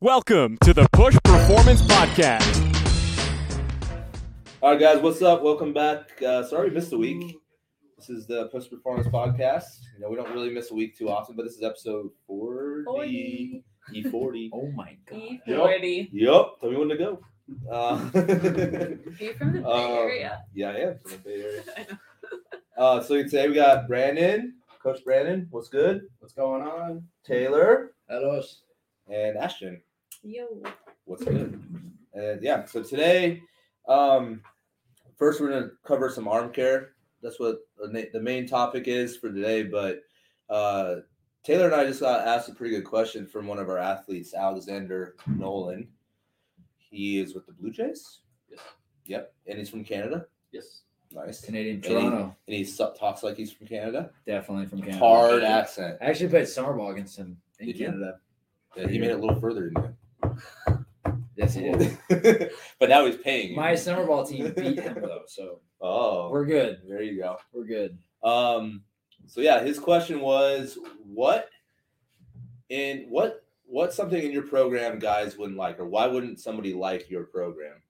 Welcome to the Push Performance Podcast. All right, guys, what's up? Welcome back. Uh, sorry we missed a week. This is the Push Performance Podcast. You know, we don't really miss a week too often, but this is episode 40. 40. E40. Oh my god. E40. Yep. Tell me when to go. Uh, Are you from the Bay Um, Area? yeah, I am from the Bay Area. Uh, so today we got Brandon, Coach Brandon. What's good? What's going on? Taylor Hello. and Ashton. Yo. What's good? And yeah, so today, um, first we're gonna cover some arm care. That's what the main topic is for today. But uh, Taylor and I just got asked a pretty good question from one of our athletes, Alexander Nolan. He is with the Blue Jays. Yes. Yep, and he's from Canada. Yes. Nice. Canadian And he- Toronto. And he su- talks like he's from Canada. Definitely from Canada. Hard accent. I actually played summer ball against him in Did you? Canada. Yeah, he made it a little further than Yes, he did. but now he's paying you. My summer ball team beat him though, so oh, we're good. there you go. We're good. Um, so yeah, his question was what in what what's something in your program guys wouldn't like, or why wouldn't somebody like your program?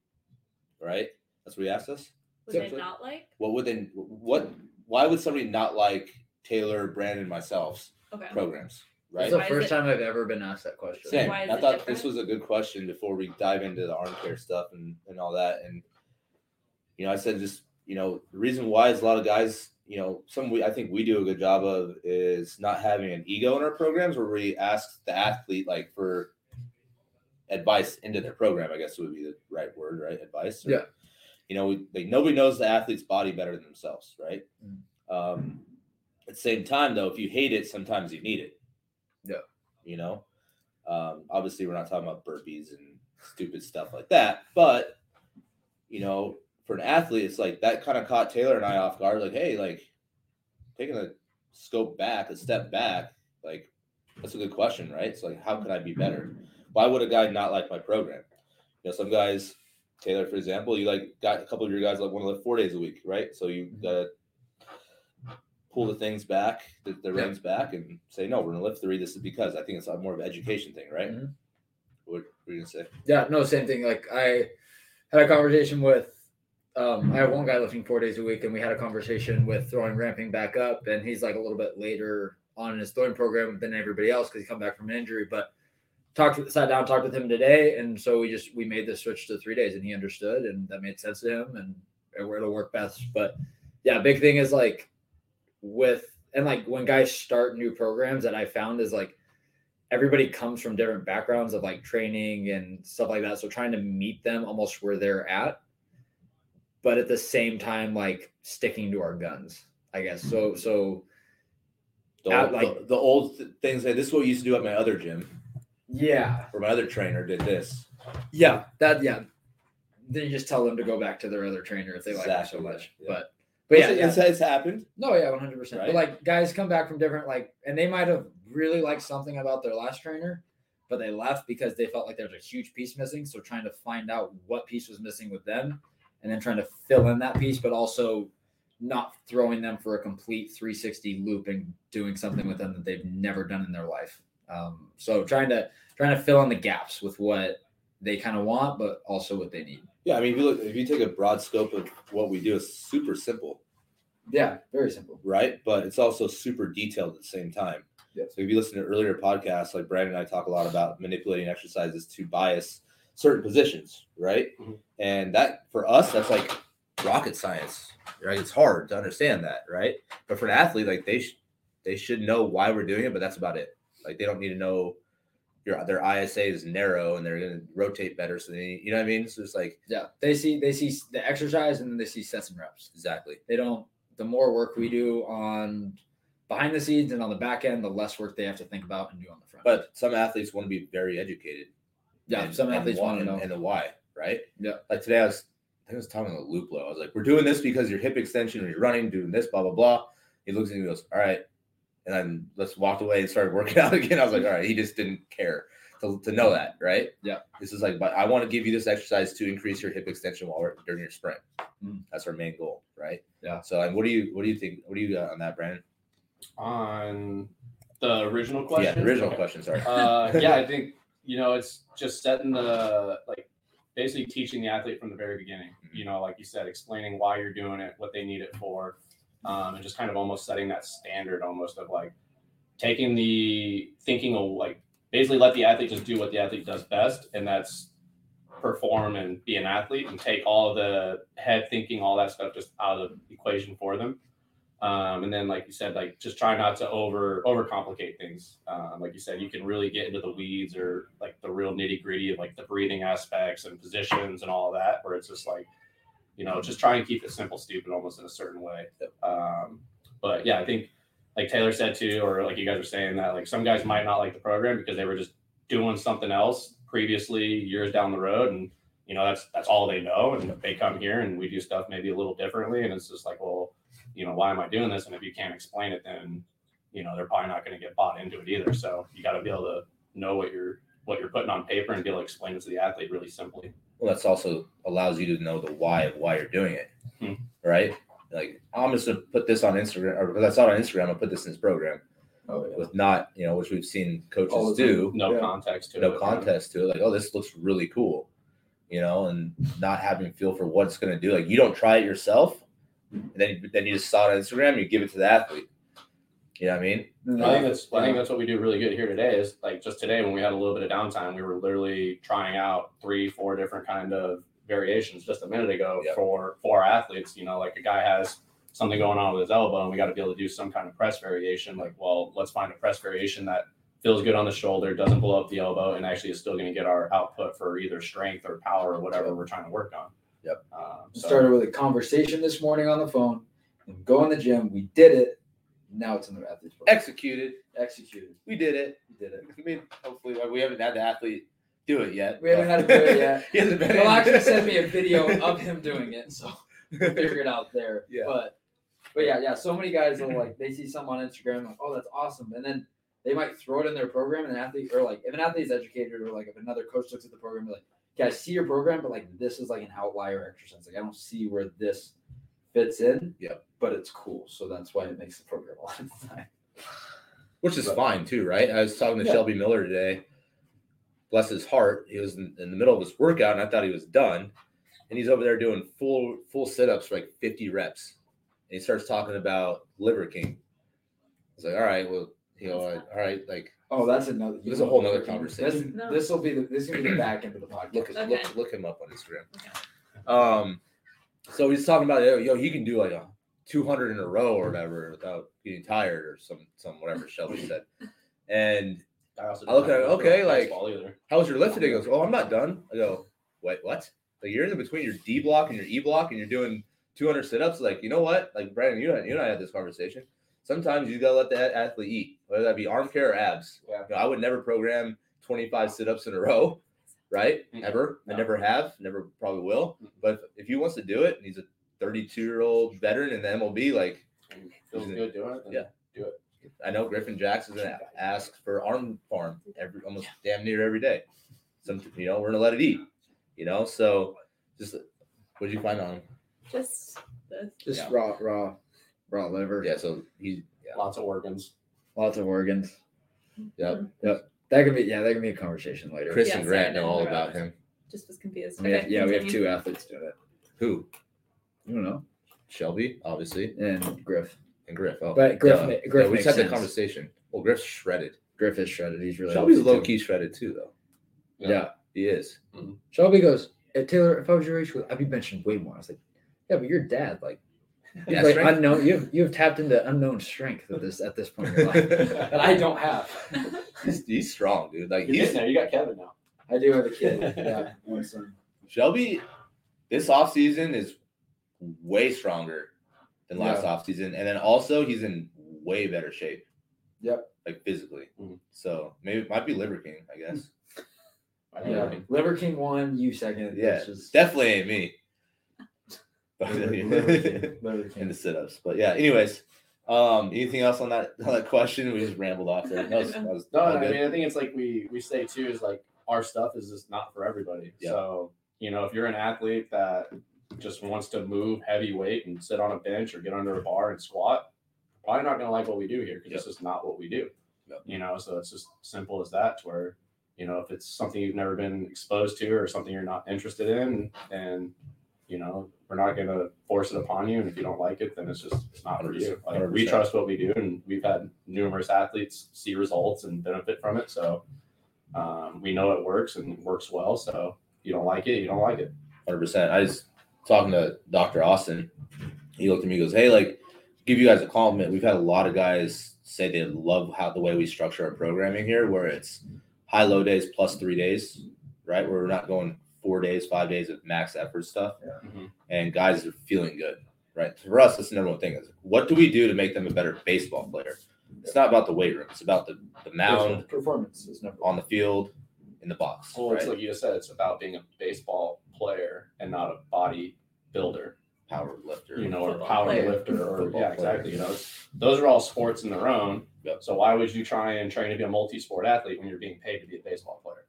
Right? That's what he asked us. Was it Essentially. not like? What would they what why would somebody not like Taylor, Brandon, myself's Okay. programs? It's Right? the Why is first it- time I've ever been asked that question. Same. Why is I it thought different? this was a good question before we dive into the arm care stuff and, and all that. And you know, I said just you know the reason why is a lot of guys. You know, some we I think we do a good job of is not having an ego in our programs where we ask the athlete like for advice into their program. I guess would be the right word, right? Advice. Or- Yeah. You know, we, like nobody knows the athlete's body better than themselves, right? Mm. Um, at the same time, though, if you hate it, sometimes you need it. Yeah. You know, um, obviously we're not talking about burpees and stupid stuff like that, but you know, for an athlete, it's like that kind of caught Taylor and I off guard. Like, hey, like taking a scope back, a step back, like that's a good question, right? It's like, how could I be better? Why would a guy not like my program? You know, some guys, Taylor, for example, you like got a couple of your guys like want to lift four days a week, right? So you gotta pull the things back, the, the Yeah. reins back, and say, no, we're gonna lift three. This is because I think it's a more of an education thing, right? Mhm. What were you gonna say? Yeah, no, same thing. Like I had a conversation with um I have one guy lifting four days a week and we had a conversation with throwing ramping back up and he's like a little bit later on in his throwing program than everybody else because he come back from an injury. But talked with sat down, talked with him today, and so we just we made the switch to three days and he understood and that made sense to him and where it'll work best. But yeah, big thing is like with and like when guys start new programs that I found is like everybody comes from different backgrounds of like training and stuff like that. So trying to meet them almost where they're at, but at the same time, like sticking to our guns, I guess. So, mm-hmm. so The, old, like- the, the old th- things. Like, this is what we used to do at my other gym, yeah, or my other trainer did this. yeah, that, yeah. Then you just tell them to go back to their other trainer if they like it so much. yeah. But, but yeah, it's, yeah. it's, happened. No, yeah, one hundred percent. But like guys come back from different like, and they might have really liked something about their last trainer, but they left because they felt like there was a huge piece missing. So trying to find out what piece was missing with them, and then trying to fill in that piece, but also not throwing them for a complete 360 loop and doing something with them that they've never done in their life. Um, so trying to trying to fill in the gaps with what they kind of want, but also what they need. Yeah, I mean, if you look, if you take a broad scope of what we do, it's super simple, Yeah, very simple. right? But it's also super detailed at the same time. Yeah. So if you listen to earlier podcasts, like Brandon and I talk a lot about manipulating exercises to bias certain positions, right? Mhm. And that for us, that's like rocket science, right? It's hard to understand that, right? But for an athlete, like they sh- they should know why we're doing it, but that's about it. Like they don't need to know your their ISA is narrow and they're going to rotate better, so they, you know what I mean? So it's like Yeah, they see they see the exercise and then they see sets and reps. exactly. They don't. The more work we mm-hmm. do on behind the scenes and on the back end, the less work they have to think about and do on the front. But some athletes want to be very educated. yeah, and- some athletes want to know. and, the why, right? Yeah. Like today, I was I think I was talking to Luplo. I was like, "We're doing this because your hip extension when you're running, doing this, blah blah blah." He looks at me and goes, "All right," and then let's walked away and started working out again. I was like, "All right," he just didn't care to, to know that, right? Yeah. This is like, but I want to give you this exercise to increase your hip extension while we're during your sprint. Mm. That's our main goal, right? Yeah. So, and what do you what do you think? What do you got on that, Brandon? On the original question. Yeah, the original Okay. question. Sorry. Uh, yeah, I think you know, it's just setting the like basically teaching the athlete from the very beginning. You know, like you said, explaining why you're doing it, what they need it for, um, and just kind of almost setting that standard almost of like taking the thinking of like basically let the athlete just do what the athlete does best, and that's perform and be an athlete and take all the head thinking, all that stuff just out of the equation for them. Um, and then, like you said, like just try not to over overcomplicate things. Um, like you said, you can really get into the weeds or like the real nitty gritty of like the breathing aspects and positions and all that, where it's just like, you know, just try and keep it simple, stupid, almost in a certain way. Um, but yeah, I think like Taylor said too, or like you guys were saying that like some guys might not like the program because they were just doing something else previously years down the road. And you know that's that's all they know. And they come here and we do stuff maybe a little differently. And it's just like well you know why am i doing this? And if you can't explain it then you know they're probably not going to get bought into it either. So you got to be able to know what you're what you're putting on paper and be able to explain it to the athlete really simply. Well, that's also allows you to know the why of why you're doing it, Hmm. right? Like I'm just gonna put this on Instagram, or because I saw it on Instagram, I'll put this in this program Oh yeah. with not, you know, which we've seen coaches the do, no Yeah. context to it. no it contest to it. Like, oh, this looks really cool, you know, and not having feel for what it's gonna do. Like, you don't try it yourself, and then then you just saw it on Instagram, you give it to the athlete. You know what I mean? Mm-hmm. I think that's I think that's what we do really good here today is like just today when we had a little bit of downtime, we were literally trying out three, four different kind of variations just a minute ago Yep. for for our athletes. You know, like a guy has something going on with his elbow and we got to be able to do some kind of press variation. Like, well, let's find a press variation that feels good on the shoulder, doesn't blow up the elbow, and actually is still going to get our output for either strength or power or whatever we're trying to work on. Yep. Um, so, started with a conversation this morning on the phone and go in the gym. We did it. Now it's in the athletes program. Executed. executed. We did it. We did it. I mean, hopefully, we haven't had the athlete do it yet. We haven't had to do it yet. he hasn't been He'll actually send me a video of him doing it, so we'll figure it out there. Yeah. But but yeah, yeah. So many guys will like they see something on Instagram like, oh, that's awesome, and then they might throw it in their program, and an athlete or like if an athlete's educated or like if another coach looks at the program, they're like, yeah, I see your program, but like this is like an outlier exercise. Like I don't see where this fits in. Yeah. But it's cool, so that's why it makes the program a lot of time. which is But- fine too, right? I was talking to Yeah. Shelby Miller today. Bless his heart, he was in, in the middle of his workout, and I thought he was done, and he's over there doing full full sit ups for like fifty reps, and he starts talking about Liver King. I was like, all right, well, you know, all right, like Oh, that's another. There's a whole other conversation. No. This will be the this is gonna be the back end of the podcast. look Okay. look look him up on Instagram. Okay. Um, so he's talking about yo, yo, he can do like a two hundred in a row or whatever without getting tired or some some whatever Shelby said, and I, also I look at it, okay, like- how was your lifting? He goes, oh, I'm not done. I go, wait, what? Like you're in between your D block and your E block, and you're doing 200 sit-ups. Like you know what? Like Brandon, you and you and I had this conversation. Sometimes you gotta let the athlete eat, whether that be arm care or abs. Yeah. You know, I would never program 25 sit-ups in a row, right? Mm-mm. Ever. I never have, never probably will. Mm-mm. But if, he wants to do it, and he's a 32 year old veteran in the MLB, like feels good doing it. then Yeah. Do it. I know Griffin Jackson's gonna ask for arm farm every almost damn near every day. Some you know, we're gonna let it eat. You know, so just what did you find on him? Just the Just Yeah. raw, raw, raw liver. Yeah, so he's yeah. Lots of organs. Lots of organs. Yep. Mm-hmm. Yep. That could be yeah, that could be a conversation later. Chris Yeah, and Grant know all about him. just was confused. We have- Okay, yeah, we have two athletes doing it. Who? I don't know. Shelby, obviously, And Griff. And Griff. Oh, But Griff duh. ma- Griff Yeah, we just had sense. the conversation. Well, Griff's shredded. Griff is shredded. He's really Shelby's low key shredded too, though. Yeah. He is. Mm-hmm. Shelby goes, hey, Taylor, if I was your age, I'd be benching way more. I was like, yeah, but your dad, like, Yeah, like strength- unknown. You have, you have tapped into unknown strength at this at this point in your life that I don't have. He's, he's strong, dude. Like You're he's getting there. You got Kevin now. I do have a kid. Yeah, one son. Shelby, this off season is way stronger than last Yeah. off season, and then also he's in way better shape. Yep. like physically. Mhm. So maybe it might be Liver King, I guess. I Yeah. Kevin. Liver King one, you second. Yeah, It's just definitely ain't me. Liver, Liver King. Liver King. in the sit-ups, but yeah. Anyways, um, anything else on that on that question? We just rambled off there. That was, that was No, all I mean, I think it's like we we say too is like our stuff is just not for everybody. Yeah. So you know, if you're an athlete that just wants to move heavy weight and sit on a bench or get under a bar and squat, probably not gonna like what we do here because it's just not what we do. Yep. You know, so it's just simple as that. To where you know, if it's something you've never been exposed to or something you're not interested in, and you know, we're not going to force it upon you. And if you don't like it, then it's just it's not for you. Like we trust what we do, and we've had numerous athletes see results and benefit from it. So um, we know it works and works well. So if you don't like it, you don't like it. Hundred percent. I was talking to Dr. Austin. He looked at me, and goes, "Hey, like, give you guys a compliment. We've had a lot of guys say they love how the way we structure our programming here, where it's high low days plus three days, right? Where we're not going four days, five days of max effort stuff, Mhm. and guys are feeling good, right? For us, that's the number one thing: is what do we do to make them a better baseball player? It's not about the weight room; it's about the the mound performance is number on the field, in the box, Well, right? it's like you just said, it's about being a baseball player and not a body builder. Power lifter, you know, or power player. lifter, or yeah, exactly. You know, those are all sports in their own. Yep. So why would you try and train to be a multi-sport athlete when you're being paid to be a baseball player?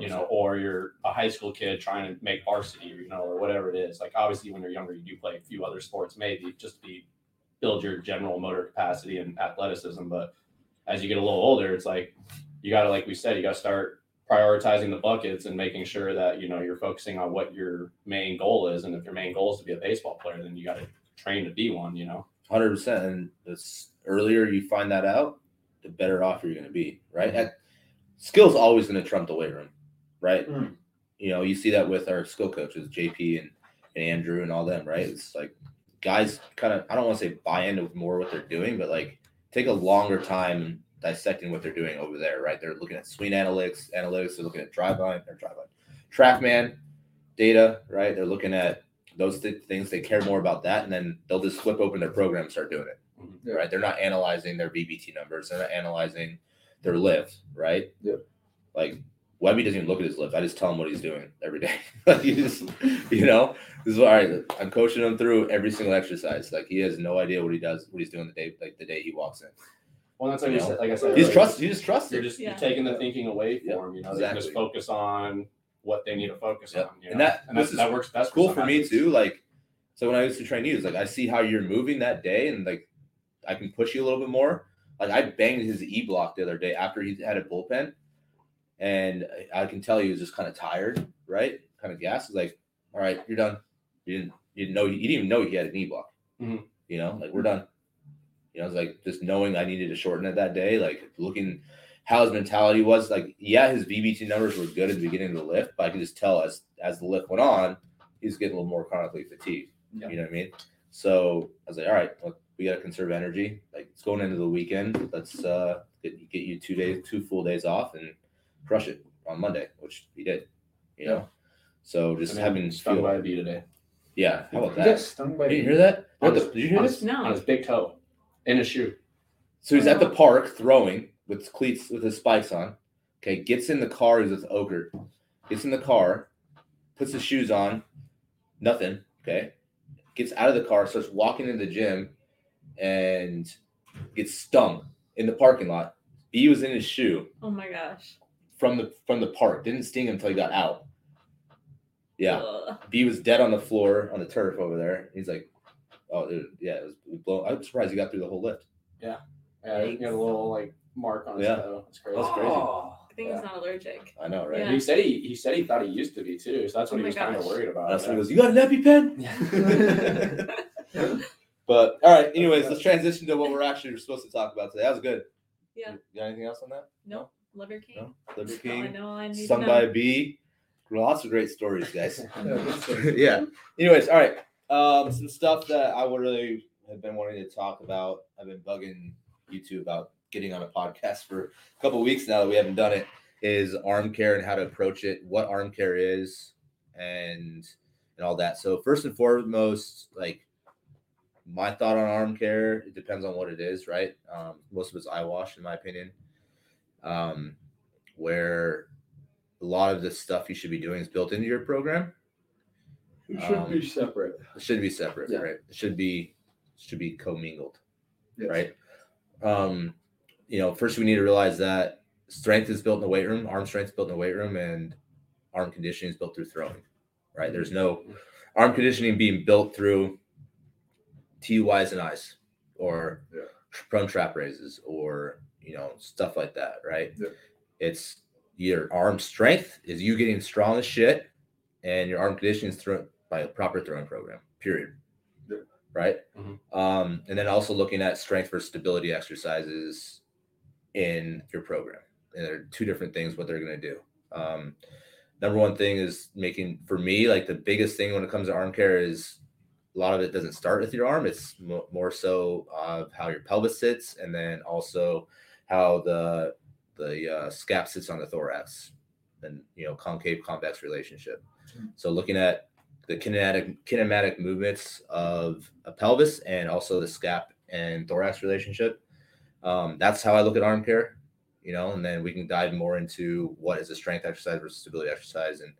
You know, or you're a high school kid trying to make varsity, you know, or whatever it is. Like obviously, when you're younger, you do play a few other sports, maybe just to be build your general motor capacity and athleticism. But as you get a little older, it's like you got to, like we said, you got to start prioritizing the buckets and making sure that you know you're focusing on what your main goal is. And if your main goal is to be a baseball player, then you got to train to be one. You know. Hundred percent. And the earlier you find that out, the better off you're going to be. Right. And skill's always going to trump the weight room. Right. Mm. You know, you see that with our skill coaches, JP and, and Andrew and all them. Right. It's like guys kind of I don't want to say buy into more what they're doing, but like take a longer time dissecting what they're doing over there. Right. They're looking at swing analytics, analytics. They're looking at Driveline or Driveline, TrackMan data. Right. They're looking at those th- things. They care more about that, and then they'll just flip open their program, and start doing it mm-hmm. Yeah. right? They're not analyzing their VBT numbers. They're not analyzing their lift, right? Yep. Like Webby doesn't even look at his lift. I just tell him what he's doing every day. like he just, you know, this is all right. I'm coaching him through every single exercise. Like he has no idea what he does, what he's doing the day, like the day he walks in. Well, that's like, You you said, like I said, He's like, trust. He just trusts You're just Yeah. you're taking the thinking away Yep, from you know. They just focus on what they need to focus Yep. on. You know? And that- and this that, is that works best. That's cool some for me too. Like, so when I used to train you, it's like I see how you're moving that day, and like I can push you a little bit more. Like I banged his e block the other day after he had a bullpen, and I I can tell he was just kind of tired, right? Kind of gassed. He's like, "All right, you're done. You didn't, you didn't know, you didn't even know he had an e block. Mhm. You know, like we're done. You know, it's like just knowing I needed to shorten it that day, like looking how his mentality was. Like, yeah, his VBT numbers were good at the beginning of the lift, but I could just tell as as the lift went on, he's getting a little more chronically fatigued. Yeah. You know what I mean? So I was like, all right, look, we got to conserve energy. Like it's going into the weekend. Let's uh, get, get you two days, two full days off, and crush it on Monday, which he did. You know, so just I mean, having stung feel, by a bee today yeah. How about that? stung by Did you hear that? On What the- did you hear on this? his- No. on his big toe in his shoe. So he's at the park throwing with cleats with his spikes on. Okay, gets in the car. He's with Oker. Gets in the car, puts his shoes on. Nothing. Okay, gets out of the car, starts walking in the gym, and gets stung in the parking lot. Bee was in his shoe Oh my gosh. from the from the park. Didn't sting him until he got out. Yeah, Ugh. B was dead on the floor on the turf over there. He's like, oh, dude, yeah, it was blown. I'm surprised he got through the whole lift. Yeah, Yeah, he had a little like mark on his Yeah. toe. It's crazy. That's oh. crazy. Oh. I think he's not allergic. I know, right? Yeah. He said he he said he thought he used to be too, so that's oh what Oh he my was kind of worried about. That's when he yeah. goes, You got an EpiPen? Yeah. But all right, anyways, let's transition to what we're actually supposed to talk about today. That was good. Yeah. You got anything else on that? Nope. Liver King. No? Liver King. all I know. all I need to stung know. by a bee. Lots of great stories, guys. Yeah, good story. yeah. Anyways, all right. Um, some stuff that I would really have been wanting to talk about. I've been bugging you two about getting on a podcast for a couple weeks now that we haven't done it. Is arm care and how to approach it, what arm care is, and and all that. So first and foremost, like my thought on arm care, it depends on what it is, right? Um, most of it's eye wash, in my opinion. Um, where a lot of this stuff you should be doing is built into your program. It should Um, be separate. It should be separate, Yeah. right? It should be should be commingled, Yes. right? Um, you know, first we need to realize that strength is built in the weight room, arm strength is built in the weight room, and arm conditioning is built through throwing, right? There's no arm conditioning being built through TUIs and I's or Yeah. prone trap raises or you know stuff like that, right? Yeah. It's your arm strength is you getting strong as shit, and your arm conditioning is thrown by a proper throwing program. Period. Yeah. Right. Mhm. Um, and then also looking at strength for stability exercises in your program. And they're two different things. What they're going to do. Um, number one thing is making for me like the biggest thing when it comes to arm care is a lot of it doesn't start with your arm. It's mo- more so of how your pelvis sits, and then also how the the uh, scap sits on the thorax, and you know concave convex relationship. So looking at the kinetic kinematic movements of a pelvis and also the scap and thorax relationship. Um, that's how I look at arm care, you know, and then we can dive more into what is a strength exercise versus stability exercise and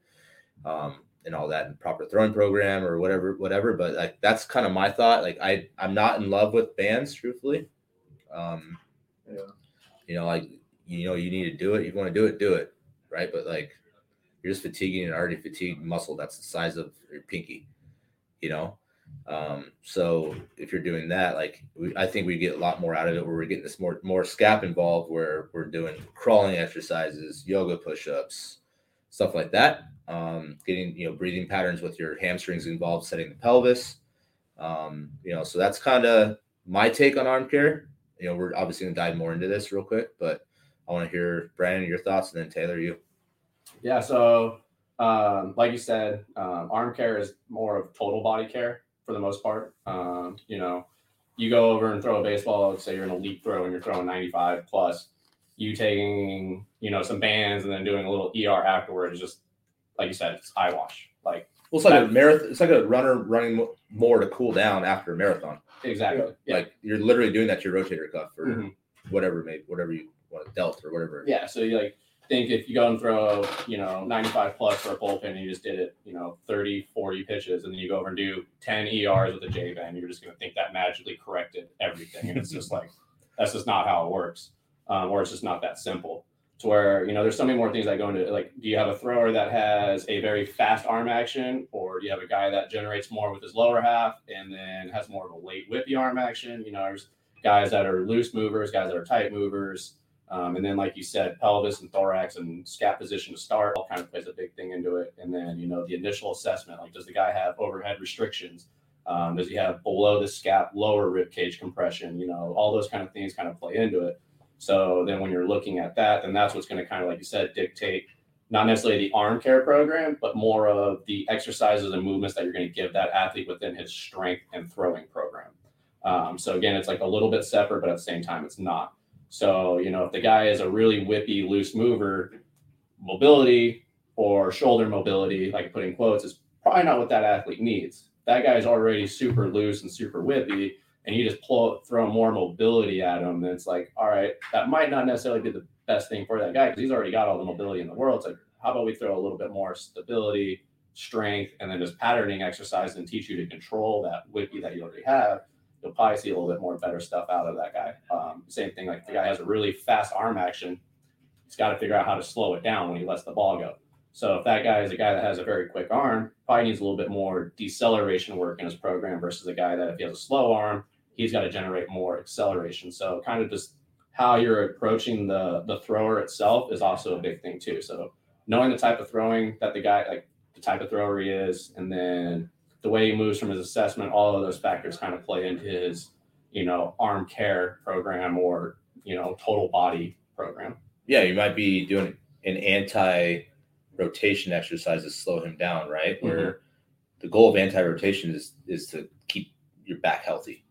um, and all that and proper throwing program or whatever, whatever. But like that's kind of my thought. Like I I'm not in love with bands, truthfully. Um, Yeah. you know, like you know, you need to do it. You want to do it, do it, right? But like you're just fatiguing an already fatigued muscle that's the size of your pinky, you know. Um, so if you're doing that, like we, I think we get a lot more out of it where we're getting this more more scap involved, where we're doing crawling exercises, yoga push-ups, stuff like that. Um, getting you know breathing patterns with your hamstrings involved, setting the pelvis. Um, you know, so that's kind of my take on arm care. You know, we're obviously gonna dive more into this real quick, but I want to hear Brandon your thoughts, and then Taylor you. Yeah, so um, like you said, um, arm care is more of total body care for the most part. Um, you know, you go over and throw a baseball, let's say you're an elite throw and you're throwing 95 plus, you taking, you know, some bands and then doing a little ER afterwards, just like you said, it's eye wash. Like Well, it's like a marathon. It's like a runner running more to cool down after a marathon. exactly. Yeah. Like you're literally doing that to your rotator cuff or Mhm. whatever, maybe whatever you want, delt or whatever. Yeah, so you like think if you go and throw, you know, 95 plus for a bullpen and you just did it, you know, 30, 40 pitches, and then you go over and do 10 ERs with a J band, you're just going to think that magically corrected everything. And it's just like, that's just not how it works. Um, or it's just not that simple. To where, you know, there's so many more things that go into. Like, do you have a thrower that has a very fast arm action, or do you have a guy that generates more with his lower half and then has more of a late whippy arm action? You know, there's guys that are loose movers, guys that are tight movers. Um, and then, like you said, pelvis and thorax and scap position to start all kind of plays a big thing into it. And then, you know, the initial assessment like, does the guy have overhead restrictions? Um, does he have below the scap, lower rib cage compression? You know, all those kind of things kind of play into it. So then, when you're looking at that, then that's what's going to kind of, like you said, dictate not necessarily the arm care program, but more of the exercises and movements that you're going to give that athlete within his strength and throwing program. Um, so again, it's like a little bit separate, but at the same time, it's not. So, you know, if the guy is a really whippy, loose mover, mobility or shoulder mobility, like putting quotes, is probably not what that athlete needs. That guy's already super loose and super whippy, and you just pull, throw more mobility at him. And it's like, all right, that might not necessarily be the best thing for that guy because he's already got all the mobility in the world. It's like, how about we throw a little bit more stability, strength, and then just patterning exercise and teach you to control that whippy that you already have you'll probably see a little bit more better stuff out of that guy. Um, same thing, like the guy has a really fast arm action, he's got to figure out how to slow it down when he lets the ball go. So if that guy is a guy that has a very quick arm, probably needs a little bit more deceleration work in his program versus a guy that if he has a slow arm, he's got to generate more acceleration. So kind of just how you're approaching the the thrower itself is also a big thing too. So knowing the type of throwing that the guy like the type of thrower he is, and then the way he moves from his assessment, all of those factors kind of play into his, you know, arm care program or, you know, total body program. Yeah, you might be doing an anti rotation exercise to slow him down, right? Mm-hmm. Where the goal of anti rotation is is to keep your back healthy,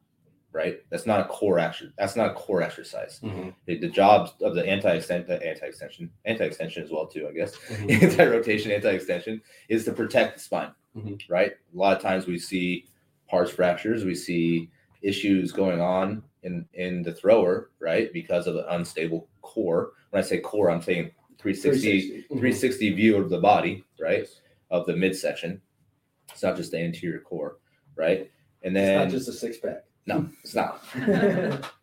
right? That's not a core action. That's not a core exercise. The, the job of the anti extent anti extension, anti extension as well too, I guess. Mm-hmm. anti rotation, anti extension is to protect the spine, Mhm. right? A lot of times we see pars fractures, we see issues going on in in the thrower, right? Because of an unstable core. When I say core, I'm saying 360, 360 view of the body, right? Of the midsection. It's not just the anterior core, right? And It's then not just a six pack. No, it's not.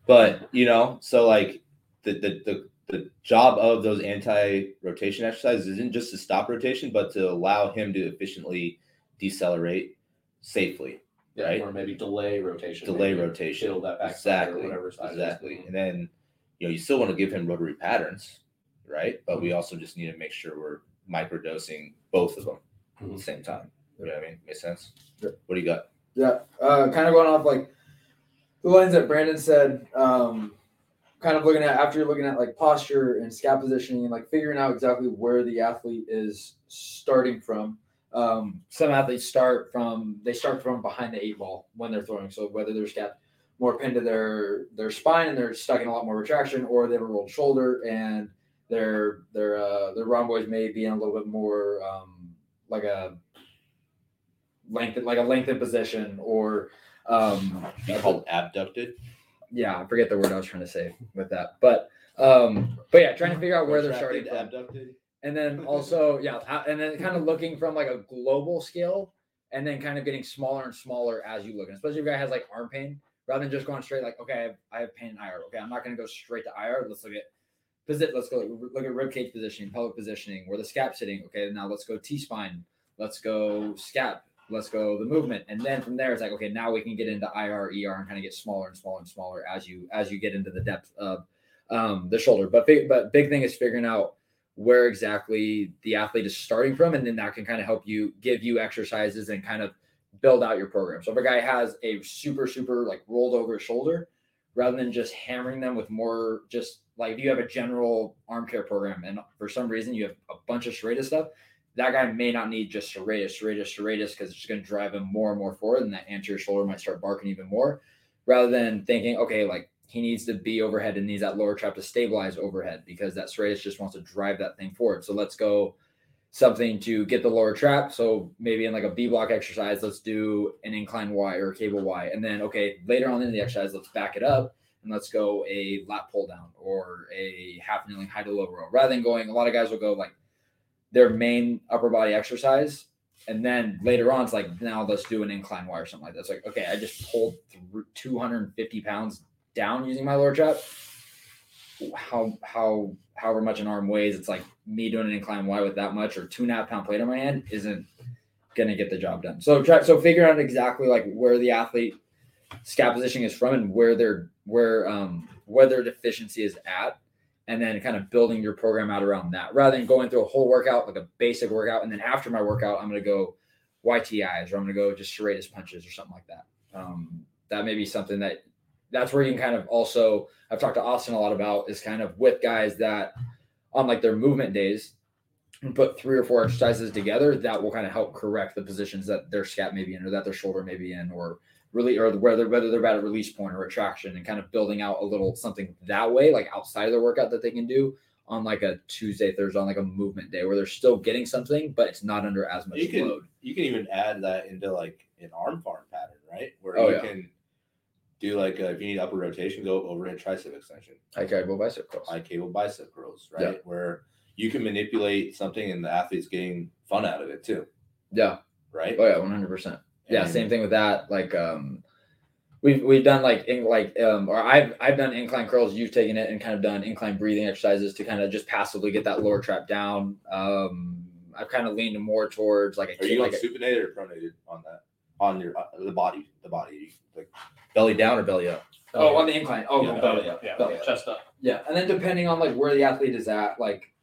But you know, so like the the the, the job of those anti-rotation exercises isn't just to stop rotation, but to allow him to efficiently decelerate safely, Yeah, right? Or maybe delay rotation. delay maybe rotation. Build that back exactly, or whatever side exactly. And then you know you still want to give him rotary patterns, right? But we also just need to make sure we're microdosing both of them at Mhm. the same time. You know what I mean? Makes sense. Yep. What do you got? Yeah, uh, kind of going off like the lines that Brandon said. Um, kind of looking at after you're looking at like posture and scap positioning and like figuring out exactly where the athlete is starting from. Um, some athletes start from they start from behind the eight ball when they're throwing. So whether they're scap more pinned to their their spine and they're stuck in a lot more retraction, or they have a rolled shoulder and their their uh, their rhomboids may be in a little bit more um, like a lengthened like a lengthened position or um Be called abducted. yeah i forget the word i was trying to say with that. But um but yeah trying to figure out where they're starting from. Abducted. and then also yeah and then kind of looking from like a global scale and then kind of getting smaller and smaller as you look. And especially if a guy has like arm pain rather than just going straight like okay i have, I have pain in ir okay i'm not going to go straight to ir let's look at visit let's go look at rib cage positioning pelvic positioning where the scap sitting. Okay now let's go t-spine let's go scap let's go the movement. And then from there it's like okay now we can get into ir er and kind of get smaller and smaller and smaller as you as you get into the depth of um, the shoulder. But big but big thing is figuring out where exactly the athlete is starting from and then that can kind of help you give you exercises and kind of build out your program. So if a guy has a super super like rolled over shoulder rather than just hammering them with more just like if you have a general arm care program and for some reason you have a bunch of serratus stuff that guy may not need just serratus, serratus, serratus because it's just going to drive him more and more forward, and that anterior shoulder might start barking even more, rather than thinking, okay, like he needs to be overhead and needs that lower trap to stabilize overhead because that serratus just wants to drive that thing forward. So let's go something to get the lower trap. So maybe in like a B block exercise, let's do an incline Y or a cable Y, and then okay, later on in the exercise, let's back it up and let's go a lat pull down or a half kneeling high to low row, rather than going. A lot of guys will go like their main upper body exercise. And then later on, it's like, now let's do an incline wire or something like that. It's like, okay, I just pulled th- 250 pounds down using my lower trap. How, how, however much an arm weighs, it's like me doing an incline wire with that much or two and a half pound plate on my hand isn't going to get the job done. So try, so figure out exactly like where the athlete scap positioning is from and where their, where, um, where their deficiency is at and then kind of building your program out around that. Rather than going through a whole workout like a basic workout and then after my workout i'm going to go ytis or i'm going to go just serratus punches or something like that. Um, that may be something that that's where you can kind of also i've talked to austin a lot about is kind of with guys that on like their movement days and put three or four exercises together that will kind of help correct the positions that their scap may be in or that their shoulder may be in or really or whether whether they're at a release point or retraction and kind of building out a little something that way like outside of the workout that they can do on like a Tuesday, Thursday, on like a movement day where they're still getting something, but it's not under as much You can load. you can even add that into like an arm farm pattern, right? Where Oh, you yeah. can do like uh if you need upper rotation, go overhead tricep extension, I carry bow bicep curls. high cable bicep curls, right? Yeah. Where you can manipulate something and the athlete's getting fun out of it too, yeah. right? Oh yeah, one hundred percent. Yeah, And- same thing with that. Like um we've we've done like in like um or I've I've done incline curls, you've taken it and kind of done incline breathing exercises to kind of just passively get that lower trap down. Um I've kind of leaned more towards like a Are you like on a, supinated or pronated on that? On your uh, the body, the body, like belly down or belly up? oh on the incline. Oh yeah, no, belly belly up, up, yeah, belly up. chest up. Yeah, and then depending on like where the athlete is at, like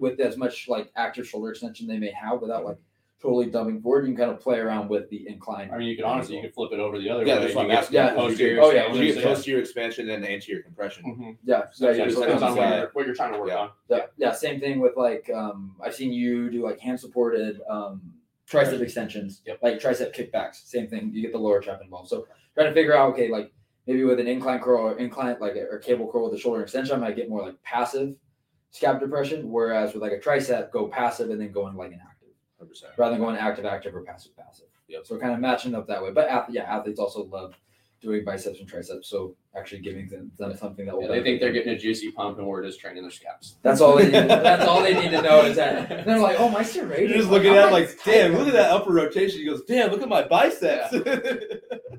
with as much like active shoulder extension they may have without like totally dumbing board. you can kind of play around with the incline. I mean, you could honestly you could flip it over the other Yeah, way. that's and what you I'm asking. Yeah, posterior oh, yeah, So expansion, you so get posterior expansion and anterior compression. Mhm. yeah, So yeah, it just so depends on what you're, what you're trying to work Yeah. on. yeah, yeah, same thing with like um I've seen you do like hand supported um tricep extensions, Yep. like tricep kickbacks, same thing. You get the lower trap involved. So trying to figure out okay, like maybe with an incline curl or incline like or cable curl with a shoulder extension, I might get more like passive scap depression, whereas with like a tricep, go passive and then go into like an active. 100%. rather than going active, active, or passive, passive. Yep. So kind of matching up that way. But yeah, athletes also love doing biceps and triceps. So actually giving them, them something that will. Yeah, they think they're getting a juicy pump, and we're just training their scaps. That's all they need. that's all they need to know is that. And they're like, oh, my serratus. You're just like, looking I'm at it like, damn, look at that upper rotation. He goes, damn, look at my biceps.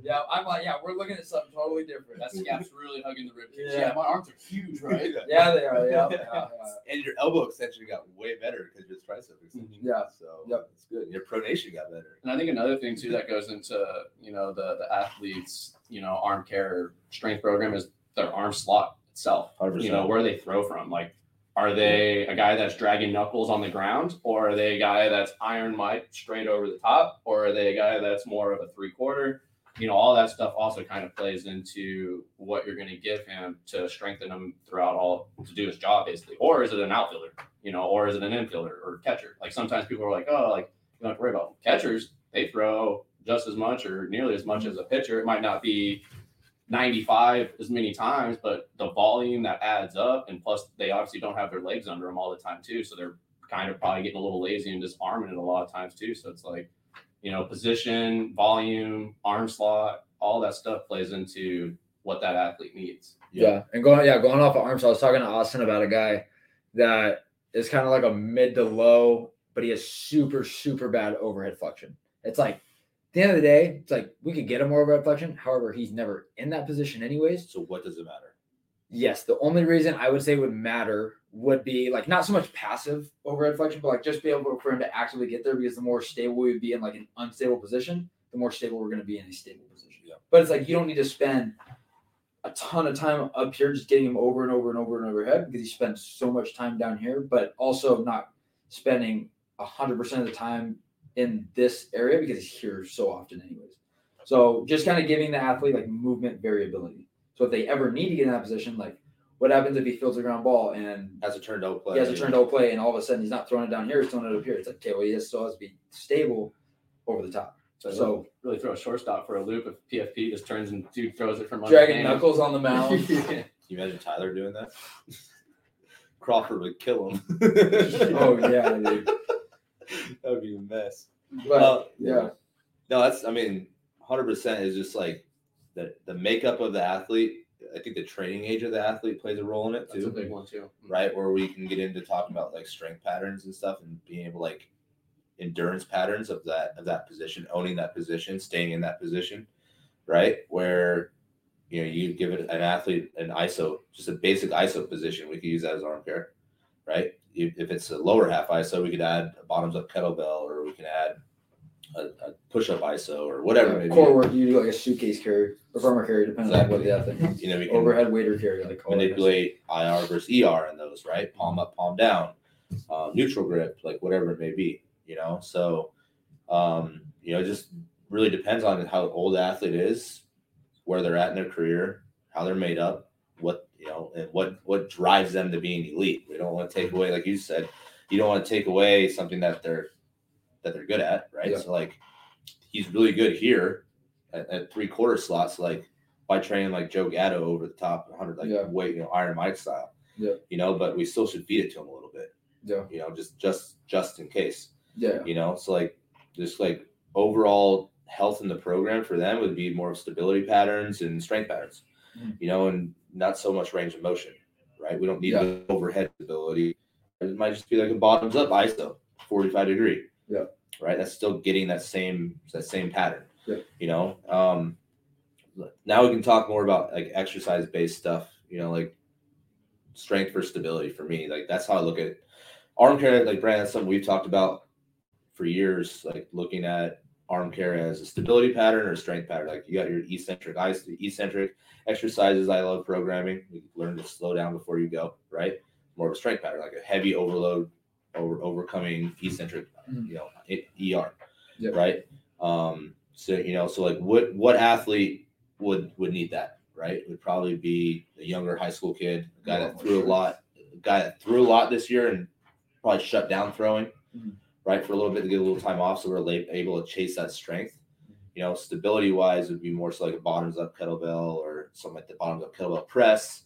Yeah, I'm like, yeah, we're looking at something totally different. That scap's really hugging the rib cage. Yeah. Yeah. my arms are huge, right? Yeah, they are. Yeah, yeah, yeah. and your elbow extension got way better because your tricep extension. Mm-hmm. Yeah. So Yep. it's good. Your pronation got better. And I think another thing too that goes into you know the the athletes you know arm care strength program is their arm slot itself. 100%. You know where they throw from. Like Are they a guy that's dragging knuckles on the ground, or are they a guy that's iron Mike straight over the top, or are they a guy that's more of a three quarter? You know, all that stuff also kind of plays into what you're going to give him to strengthen him throughout all to do his job, basically. Or is it an outfielder, you know, or is it an infielder or catcher? Like sometimes people are like, oh, like you don't have to worry about catchers. They throw just as much or nearly as much mm-hmm. as a pitcher. It might not be 95 as many times, but the volume that adds up, and plus they obviously don't have their legs under them all the time too, so they're kind of probably getting a little lazy and just arming it a lot of times too. So it's like, you know, position, volume, arm slot, all that stuff plays into what that athlete needs. Yeah. And going yeah, going off of arms, I was talking to Austin about a guy that is kind of like a mid to low, but he has super, super bad overhead flexion. It's like at the end of the day, it's like we could get him more of overhead flexion. However, he's never in that position anyways. So what does it matter? Yes, the only reason I would say would matter would be like not so much passive overhead flexion, but like just be able for him to actively get there because the more stable we would be in like an unstable position, the more stable we're going to be in a stable position. Yeah. But it's like you don't need to spend a ton of time up here just getting him over and over and over and overhead because he spends so much time down here, but also not spending hundred percent of the time in this area because he's here so often anyways. So just kind of giving the athlete like movement variability. So if they ever need to get in that position, like what happens if he fields a ground ball and Has a turned out play. he has a turned out play and all of a sudden he's not throwing it down here, he's throwing it up here. It's like, okay, well, he has, still has to be stable over the top. So, So really throw a shortstop for a loop if PFP just turns and dude throws it from dragging knuckles on the mound. Can you imagine Tyler doing that? Crawford would kill him. oh yeah, dude. that would be a mess. But Uh, yeah, No, that's I mean, hundred percent is just like the the makeup of the athlete. I think the training age of the athlete plays a role in it That's a too, big one too. right? Where we can get into talking about like strength patterns and stuff, and being able like endurance patterns of that of that position, owning that position, staying in that position, right? Where you know you give it an athlete an ISO, just a basic ISO position. We could use that as arm care, right? If if it's a lower half ISO, we could add a bottoms up kettlebell, or we can add a, a push up ISO, or whatever. yeah, maybe. core work. You do like a suitcase carry or farmer carry, depending on what the athlete. You know, we can Overhead waiter carry, like all that kind of manipulate IR versus ER in those, right? Palm up, palm down, um, neutral grip, like whatever it may be, you know. So, um, you know, it just really depends on how old the athlete is, where they're at in their career, how they're made up, what you know, and what what drives them to being elite. We don't want to take away, like you said, you don't want to take away something that they're that they're good at, right? Yeah. So, like, he's really good here at, at three quarter slots, like by training like Joe Gatto over the top 100, like Yeah. weight, you know, Iron Mike style. Yeah. You know, but we still should feed it to him a little bit. Yeah. You know, just just just in case. Yeah. You know, so like just like overall health in the program for them would be more stability patterns and strength patterns. Mhm. You know, and not so much range of motion. Right. We don't need Yeah. overhead stability. It might just be like a bottoms up ISO, 45 degree. Yeah. Right. That's still getting that same that same pattern. Yeah. You know, um now we can talk more about like exercise based stuff, you know, like strength for stability for me. Like that's how I look at it. Arm care, like Brandon, that's something we've talked about for years, like looking at arm care as a stability pattern or a strength pattern. Like you got your eccentric eccentric exercises. I love programming. You learn to slow down before you go, right? More of a strength pattern, like a heavy overload over overcoming eccentric, Mhm. you know, ER, Yep. right? Um, so you know, so like what what athlete would would need that, right? It would probably be a younger high school kid, a guy that threw a lot, a guy that threw a lot this year and probably shut down throwing, Mhm. Right, for a little bit to get a little time off, so we're la- able to chase that strength. You know, stability wise would be more so like a bottoms up kettlebell or something like the bottoms up kettlebell press.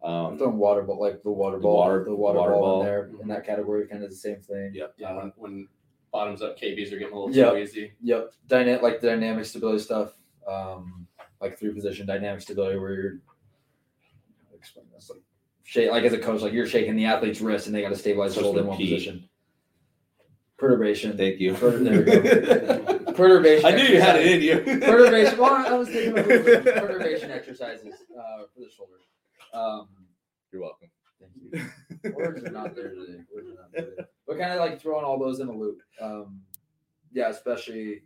I'm Um, throwing water ball, like the water The ball, water- the water, water ball, ball. in there in that category, kind of the same thing. Yep. Yeah, when, when bottoms up KBs are getting a little Yeah. too easy. Yep. Dyna- like the dynamic stability stuff, um, like three position dynamic stability where you're how explain this like shake like as a coach, like you're shaking the athlete's wrist and they got to stabilize Just hold in one P. position. Perturbation. Thank you. Per- there we go. Perturbation. I knew you had it in you. Perturbation. Well, I was thinking of perturbation exercises uh, for the shoulder. Um, You're welcome. Thank you. Words are not there today. Words are not there today. But kind of like throwing all those in a loop. Um, yeah, especially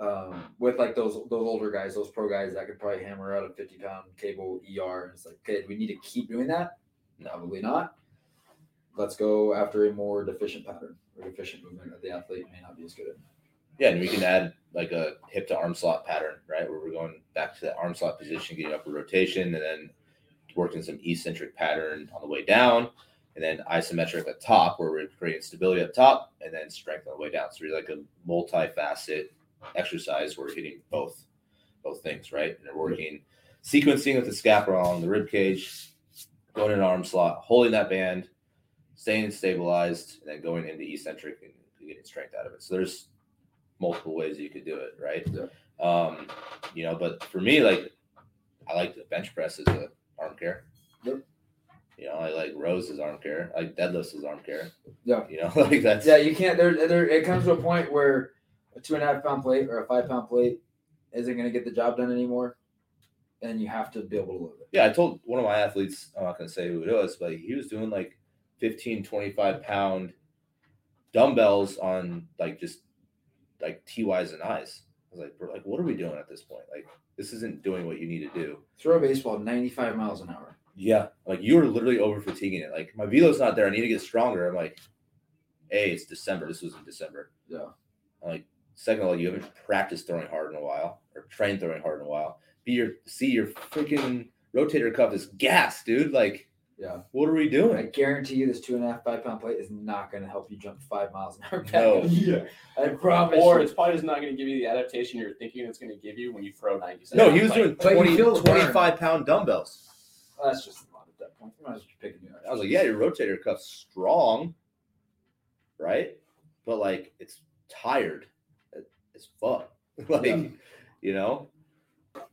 um, with like those those older guys, those pro guys that could probably hammer out a 50 pound cable ER. And it's like, okay, do we need to keep doing that? Probably not. let's go after a more deficient pattern or deficient movement that the athlete may not be as good. Yeah, and we can add like a hip to arm slot pattern, right? Where we're going back to that arm slot position, getting upper rotation, and then working some eccentric pattern on the way down, and then isometric at top, where we're creating stability up top, and then strength on the way down. So we're like a multifaceted exercise where we're hitting both both things, right? And we're working sequencing with the scapula along the rib cage, going in arm slot, holding that band, staying stabilized, and then going into eccentric and getting strength out of it. So there's multiple ways you could do it, right? Yeah. Um, you know, but for me, like I like the bench press as a arm care. Yep. You know, I like rows as arm care. I like deadlifts as arm care. Yeah. You know, like that's Yeah, you can't. There, there. It comes to a point where a two and a half pound plate or a five pound plate isn't going to get the job done anymore, and you have to be able to load it. Yeah, I told one of my athletes, I'm not going to say who it was, but he was doing like 15, 25 pound dumbbells on like just like TYs and I's. I was like, bro, like, what are we doing at this point? Like, this isn't doing what you need to do. Throw a baseball 95 miles an hour. Yeah. Like, you were literally over fatiguing it. Like, my velo's not there. I need to get stronger. I'm like, hey, it's December. This was in December. Yeah. I'm like, second of all, you haven't practiced throwing hard in a while or trained throwing hard in a while. Be your, see, your freaking rotator cuff is gas, dude. Like, Yeah. what are we doing? I guarantee you, this two and a half, five pound plate is not going to help you jump five miles an hour. No. yeah. I promise. Or it's probably just not going to give you the adaptation you're thinking it's going to give you when you throw 97. No, he was doing But you 20, feel the burn. 25 pound dumbbells. That's just a lot at that point. You might as well just pick a new I was like, yeah, your rotator cuff's strong, right? But like, it's tired as fuck. like, Yeah. you know,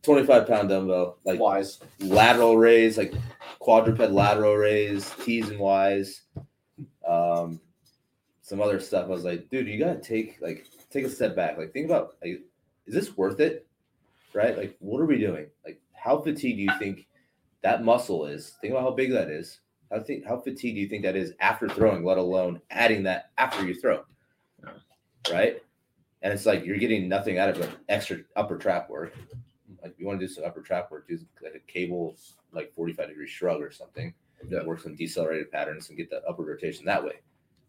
25 pound dumbbell, like wise. lateral raise, like quadruped lateral raise, T's and Y's, um, some other stuff. I was like, dude, you gotta take like take a step back. Like, think about like, is this worth it? Right? Like, what are we doing? Like, how fatigued do you think that muscle is? Think about how big that is. How think how fatigued do you think that is after throwing, let alone adding that after you throw? Right? And it's like you're getting nothing out of extra upper trap work. Like you want to do some upper trap work, do like a cable like 45 degree shrug or something. Yeah. Work some decelerated patterns and get the upper rotation that way.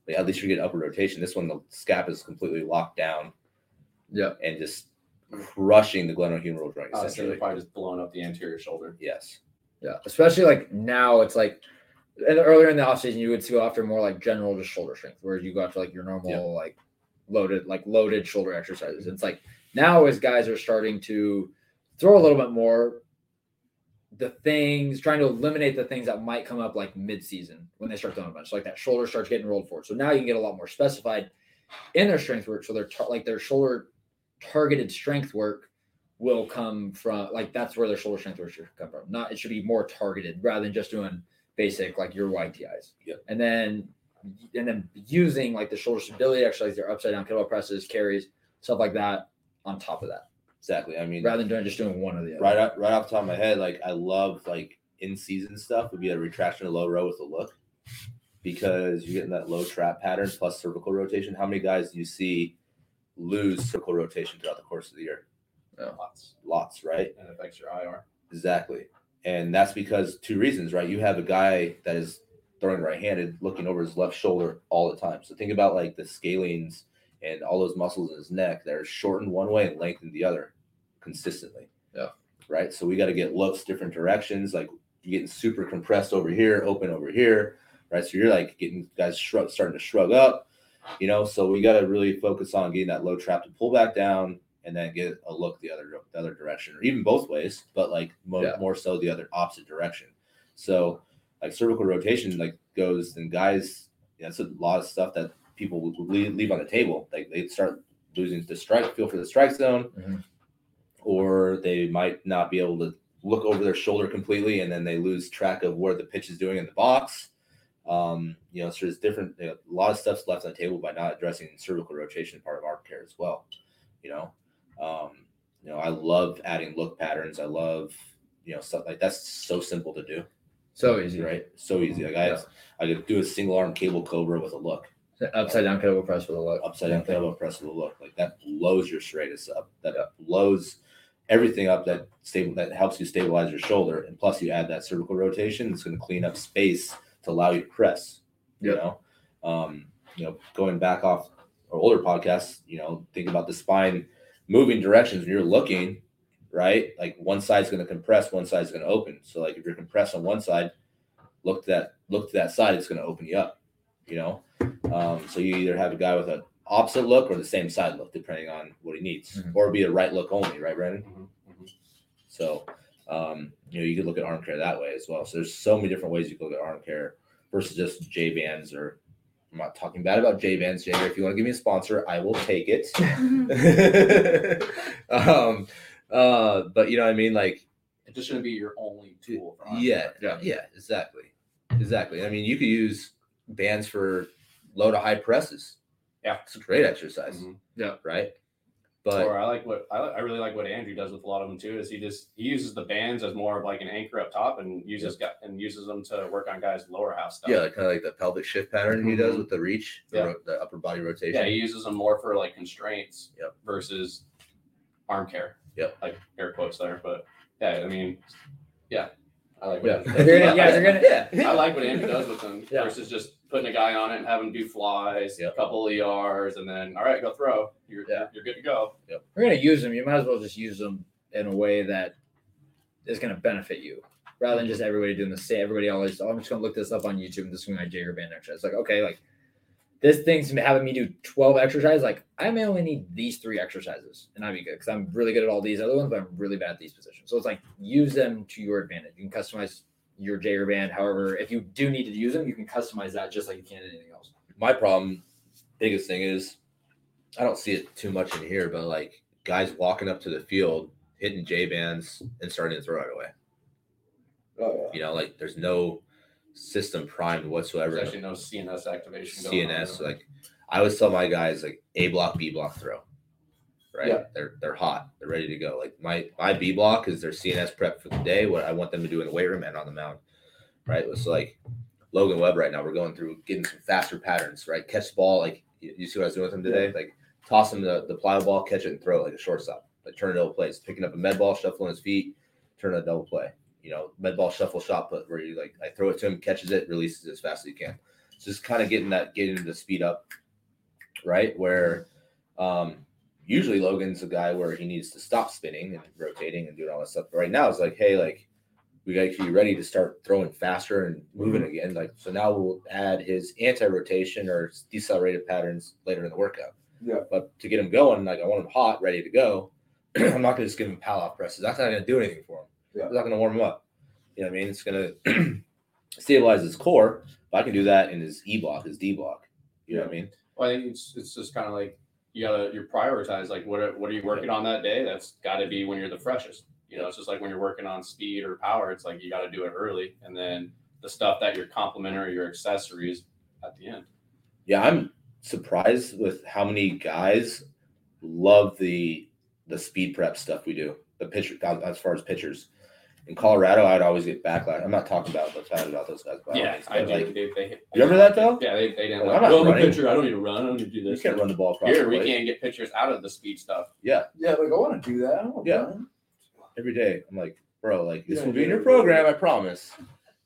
But at least you get getting upper rotation. This one, the scap is completely locked down Yeah. and just crushing the glenohumeral joint. Oh, Honestly, they're Essentially. probably just blowing up the anterior shoulder. Yes. Yeah. Especially like now, it's like and earlier in the offseason, you would go after more like general just shoulder strength, whereas you go after like your normal Yeah. like loaded like loaded shoulder exercises. It's like now as guys are starting to throw a little bit more, the things trying to eliminate the things that might come up like mid-season when they start throwing a bunch, like that shoulder starts getting rolled forward. So now you can get a lot more specified in their strength work. So their tar- like their shoulder targeted strength work will come from like that's where their shoulder strength work should come from. Not it should be more targeted rather than just doing basic like your YTIs. Yep. And then and then using like the shoulder stability exercise, their upside down kettlebell presses, carries, stuff like that on top of that. Exactly. I mean, Rather than doing just doing one or the other. right up, right off the top of my head, like I love like in season stuff would be a retraction of low row with a look because you're getting that low trap pattern plus cervical rotation. How many guys do you see lose cervical rotation throughout the course of the year? Lots. Lots, right? And it affects your IR. Exactly. And that's because two reasons, right? You have a guy that is throwing right handed looking over his left shoulder all the time. So think about like the scalenes and all those muscles in his neck that are shortened one way and lengthened the other consistently. Yeah. Right. So we got to get looks different directions. Like you're getting super compressed over here, open over here. Right. So you're like getting guys shrug, starting to shrug up, you know. So we got to really focus on getting that low trap to pull back down and then get a look the other the other direction, or even both ways, but like mo- Yeah. more so the other opposite direction. So like cervical rotation like goes and guys, yeah, that's a lot of stuff that people would leave, leave on the table. Like they start losing the strike feel for the strike zone, Mhm. or they might not be able to look over their shoulder completely, and then they lose track of where the pitch is doing in the box. Um, you know, so there's different, you know, a lot of stuff's left on the table by not addressing cervical rotation part of arm care as well. You know, um, you know, I love adding look patterns. I love, you know, stuff like that's so simple to do, So easy. right? So easy. Like I, Yeah. I could do a single arm cable cobra with a look, Upside down kettlebell press with a look. upside down kettlebell press with a look. Like that blows your serratus up. That Yeah. blows everything up. That stable that helps you stabilize your shoulder, and plus you add that cervical rotation. It's going to clean up space to allow you to press. You Yep. know, um, you know, going back off our older podcasts, you know, think about the spine moving directions when you're looking, right? Like one side's going to compress, one side's going to open. So like if you're compressed on one side, look to that look to that side, it's going to open you up. You know, um, so you either have a guy with an opposite look or the same side look, depending on what he needs, Mhm. or be a right look only, right, Brandon? Mhm, mhm. So, um, you know, you could look at arm care that way as well. So there's so many different ways you can look at arm care versus just J bands or I'm not talking bad about J bands, Jaeger. If you want to give me a sponsor, I will take it. um, uh, but you know what I mean? Like, It just shouldn't be your only tool. For arm yeah, yeah, exactly. Exactly. I mean, you could use bands for low to high presses. Yeah. It's a great exercise, Mhm. right? But or I like what I, I really like what Andrew does with a lot of them too. Is he just he uses the bands as more of like an anchor up top and uses gu- and uses them to work on guys' lower half stuff. yeah, like, kind of like the pelvic shift pattern he does Mhm. with the reach, the, Yeah. ro- the upper body rotation. Yeah, he uses them more for like constraints Yep. versus arm care. Yep. Like air quotes there, but yeah, I mean, yeah, I like Yeah. what If you're gonna- yeah, if you're gonna- yeah. I like what Andrew does with them Yeah. versus just putting a guy on it and having him do flies, Yep. a couple of ERs, and then all right, go throw. You're Yeah. you're good to go. we're gonna use them, you might as well just use them in a way that is gonna benefit you, rather than just everybody doing the same. Everybody always, oh, I'm just gonna look this up on YouTube. and This is my Jaeger band exercise. Like, okay, like this thing's having me do 12 exercises. Like, I may only need these three exercises, and I'd be good because I'm really good at all these other ones, but I'm really bad at these positions. So it's like use them to your advantage. You can customize your Jaeger band. However, if you do need to use them, you can customize that just like you can anything else. My problem, biggest thing is, I don't see it too much in here, but like guys walking up to the field, hitting J bands and starting to throw right away. Oh, yeah. You know, like there's no system primed whatsoever. There's actually no CNS activation. going on. CNS. Like I always tell my guys, like A block, B block throw. Right. Yeah. They're they're hot. They're ready to go. Like my my B block is their CNS prep for the day. What I want them to do in the weight room and on the mound. Right. It's like Logan Webb right now. We're going through getting some faster patterns. Right. Catch the ball. Like you, you see what I was doing with him today. Like toss him the the plyo ball, catch it and throw it like a shortstop. Like turn it double plays. Picking up a med ball, shuffling his feet, turn a double play. You know, med ball shuffle shot put where you like I throw it to him, catches it, releases it as fast as you can. So just kind of getting that getting the speed up, right? Where um usually Logan's a guy where he needs to stop spinning and rotating and doing all that stuff. But right now it's like, hey, like we got to be ready to start throwing faster and moving mm-hmm. again. Like so now we'll add his anti-rotation or decelerated patterns later in the workout. Yeah. But to get him going, like I want him hot, ready to go. I'm not gonna just give him Pallof presses. That's not gonna do anything for him. Yeah. It's not gonna warm him up. You know what I mean? It's gonna stabilize his core. But I can do that in his E block, his D block. You know what I mean? Well, I think it's it's just kind of like you gotta you prioritize like what are, what are you working on that day? That's got to be when you're the freshest. You know, it's just like when you're working on speed or power. It's like you got to do it early, and then the stuff that you're complementary, your accessories at the end. Yeah, I'm surprised with how many guys love the the speed prep stuff we do. The pitcher as far as pitchers. In Colorado, I'd always get backlash. I'm not talking about what's bad about those guys. by all Yeah, means, I but, do. like, they, they, you remember that though? Yeah, they, they didn't Like, like. I'm not Well, I'm running. pitcher. I don't need to run. I don't need to do You this. can't run the ball across Here, the we can't get pitchers out of the speed stuff. yeah, yeah. like I want to do that. I don't Yeah. run. every day. I'm like, bro, like this Yeah, will be in your yeah. program, I promise.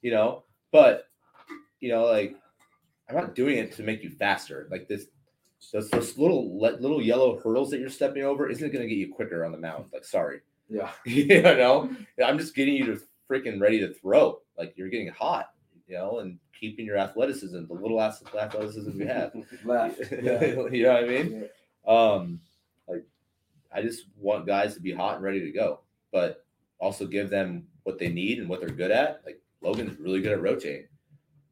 You know, but you know, like I'm not doing it to make you faster. Like this, those, those little little yellow hurdles that you're stepping over isn't going to get you quicker on the mound. Like, sorry, Yeah. you know, I'm just getting you to freaking ready to throw. Like you're getting hot, you know, and keeping your athleticism, the little ath- athleticism we have. Left. Yeah. you know what I mean? Yeah. Um, like I just want guys to be hot and ready to go, but also give them what they need and what they're good at. Like Logan's really good at rotating,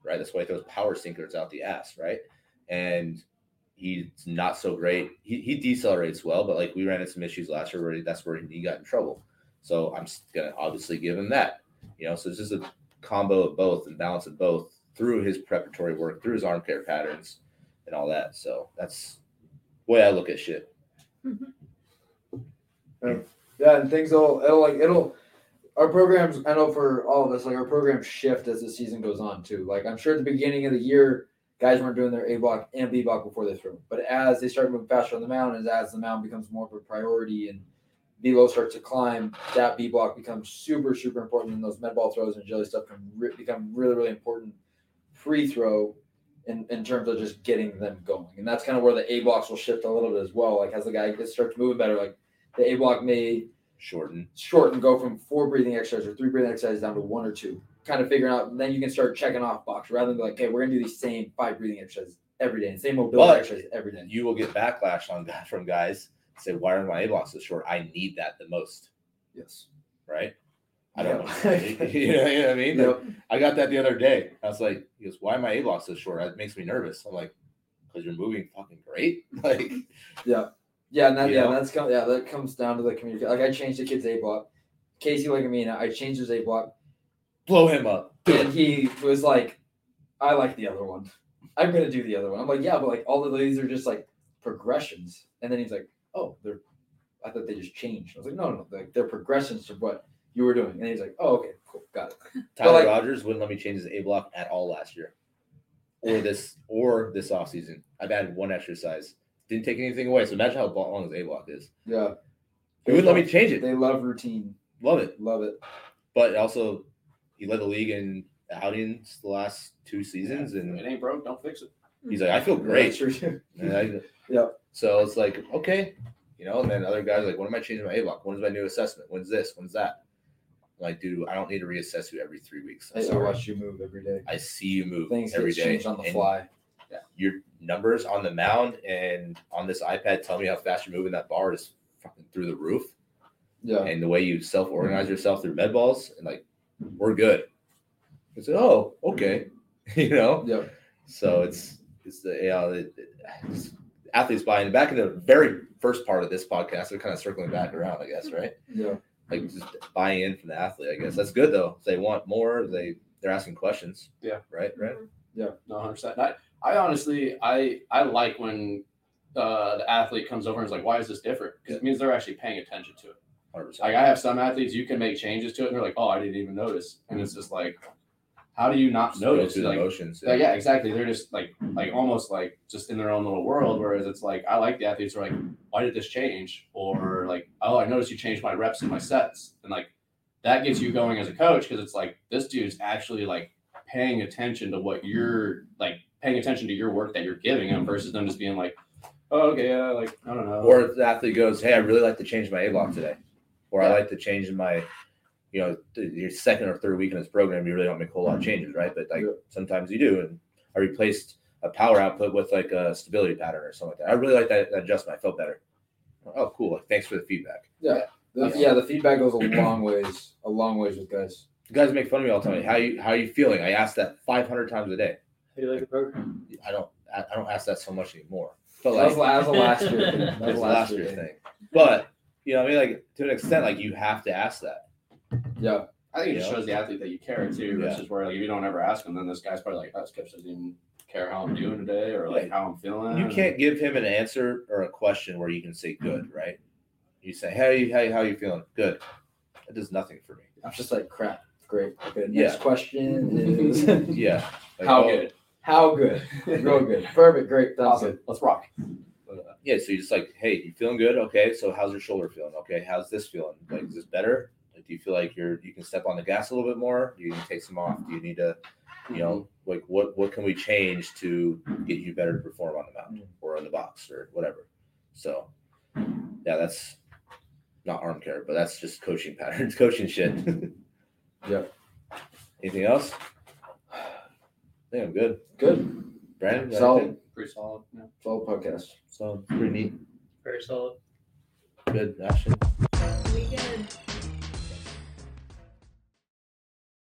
right? That's why he throws power sinkers out the ass, right? And he's not so great. He, he decelerates well, but like we ran into some issues last year where that's where he got in trouble. So I'm gonna obviously give him that, you know. So it's just a combo of both and balance of both through his preparatory work, through his arm care patterns, and all that. So that's the way I look at shit. Mm-hmm. Um, yeah, and things will it'll like it'll our programs I know for all of us, like our programs shift as the season goes on too. Like I'm sure at the beginning of the year, guys weren't doing their A block and B block before they threw. But as they start moving faster on the mound, and as the mound becomes more of a priority and velo starts to climb, that B block becomes super, super important. And those med ball throws and jelly stuff can re- become really, really important free throw in, in terms of just getting them going. And that's kind of where the A blocks will shift a little bit as well. Like as the guy gets starts moving better, like the A block may Shorten. shorten, go from four breathing exercises or three breathing exercises down to one or two. Kind of figuring out, then you can start checking off box rather than be like, okay, we're gonna do these same five breathing exercises every day and same mobility But exercises every day. You will get backlash on that from guys say, "Why are my A so short? I need that the most." Yes. Right? I don't Yeah. know. you, know, you know what I mean? Yep. I got that the other day. I was like, he goes, Why am I A block so short? It makes me nervous. I'm like, because you're moving fucking great. Like, Yeah, and that yeah, know? that's come, yeah, that comes down to the communication. Like I changed the kid's A block. Casey Legumina, I mean i changed his A block, blow him up. and he was like, "I like the other one. I'm gonna do the other one." I'm like, "Yeah, but like all of these are just like progressions." And then he's like, "Oh, they're." I thought they just changed. I was like, "No, no, like they're progressions to what you were doing." And he's like, "Oh, okay, cool, got it." Tyler like- Rogers wouldn't let me change his A block at all last year. Or this or this offseason. I've added one exercise. Didn't take anything away. So imagine how long his A block is. Yeah, He wouldn't let me change it. They love routine, Love it. love it. But also he led the league in outings the last two seasons If and it ain't broke, don't fix it. he's like, I feel great. that's true, too. And I, Yeah. So it's like, okay, you know, and then other guys are like, when am I changing my A block? When's my new assessment? When's this? When's that? I'm like, dude, I don't need to reassess you every three weeks. I'm I, I sorry. watch you move every day. I see you move Things every get on the fly. Your numbers on the mound and on this iPad tell me how fast you're moving that bar is fucking through the roof. Yeah, And the way you self organize mm-hmm. yourself through med balls and like, we're good. I said, oh, okay. you know? yeah, So it's it's the you know, it, it's athletes buying back in the very first part of this podcast. They're kind of circling back around, I guess, right? yeah. Like just buying in from the athlete. I guess that's good though. If they want more. They they're asking questions. Yeah. Right. Right. Yeah. No, hundred percent. I, I honestly, I, I like when uh, the athlete comes over and is like, "Why is this different?" Because it means they're actually paying attention to it. Hundred percent. Like I have some athletes, you can make changes to it, and they're like, "Oh, I didn't even notice," and it's just like, how do you not Go notice? through the Like, yeah, yeah, exactly. They're just like, like almost like just in their own little world. Whereas it's like, I like the athletes who are like, "Why did this change?" Or like, "Oh, I noticed you changed my reps and my sets," and like that gets you going as a coach because it's like this dude's actually like paying attention to what you're like paying attention to your work that you're giving him versus them just being like, oh, okay, yeah, like I don't know. Or if the athlete goes, "Hey, I really like to change my A block today," or "I like to change my." You know, th- your second or third week in this program, you really don't make a whole lot of mm-hmm. changes, right? But like Yeah. sometimes you do. And I replaced a power output with like a stability pattern or something like that. I really like that, that adjustment. I felt better. Oh, cool. Like, thanks for the feedback. The, Okay. yeah, the feedback goes a long ways, a long ways with guys. You guys make fun of me all the time. How you how are you feeling? I ask that 500 times a day. How do you like the program? I don't I I don't ask that so much anymore. But That like was, that was a last year thing. That was it's a a last year thing. But you know, what I mean, like to an extent, like you have to ask that. Yeah, I think it just shows the athlete that you care too, Yeah. is where like if you don't ever ask him, then this guy's probably like, oh, this coach doesn't even care how I'm doing today or like how I'm feeling. You can't give him an answer or a question where you can say good, mm-hmm. right? You say, hey, hey, how you feeling? Good. That does nothing for me. I'm just like crap. Great. Okay. Next Yeah. question is Yeah. Like, How oh, good? how good? Real good. Perfect. Great. That's Awesome. good. Let's rock. Yeah, so you just like, hey, you feeling good? Okay, so how's your shoulder feeling? Okay, how's this feeling? Like, is this better? Like, do you feel like you're you can step on the gas a little bit more? Do you need to take some off? Do you need to, you know, mm-hmm. like what what can we change to get you better to perform on the mound or in the box or whatever? So, yeah, that's not arm care, but that's just coaching patterns, coaching shit. Yep. Anything else? I think I'm good. Good. Brandon, Solid pretty solid. Yeah. Solid podcast. So pretty neat. Very solid. Good action. We good.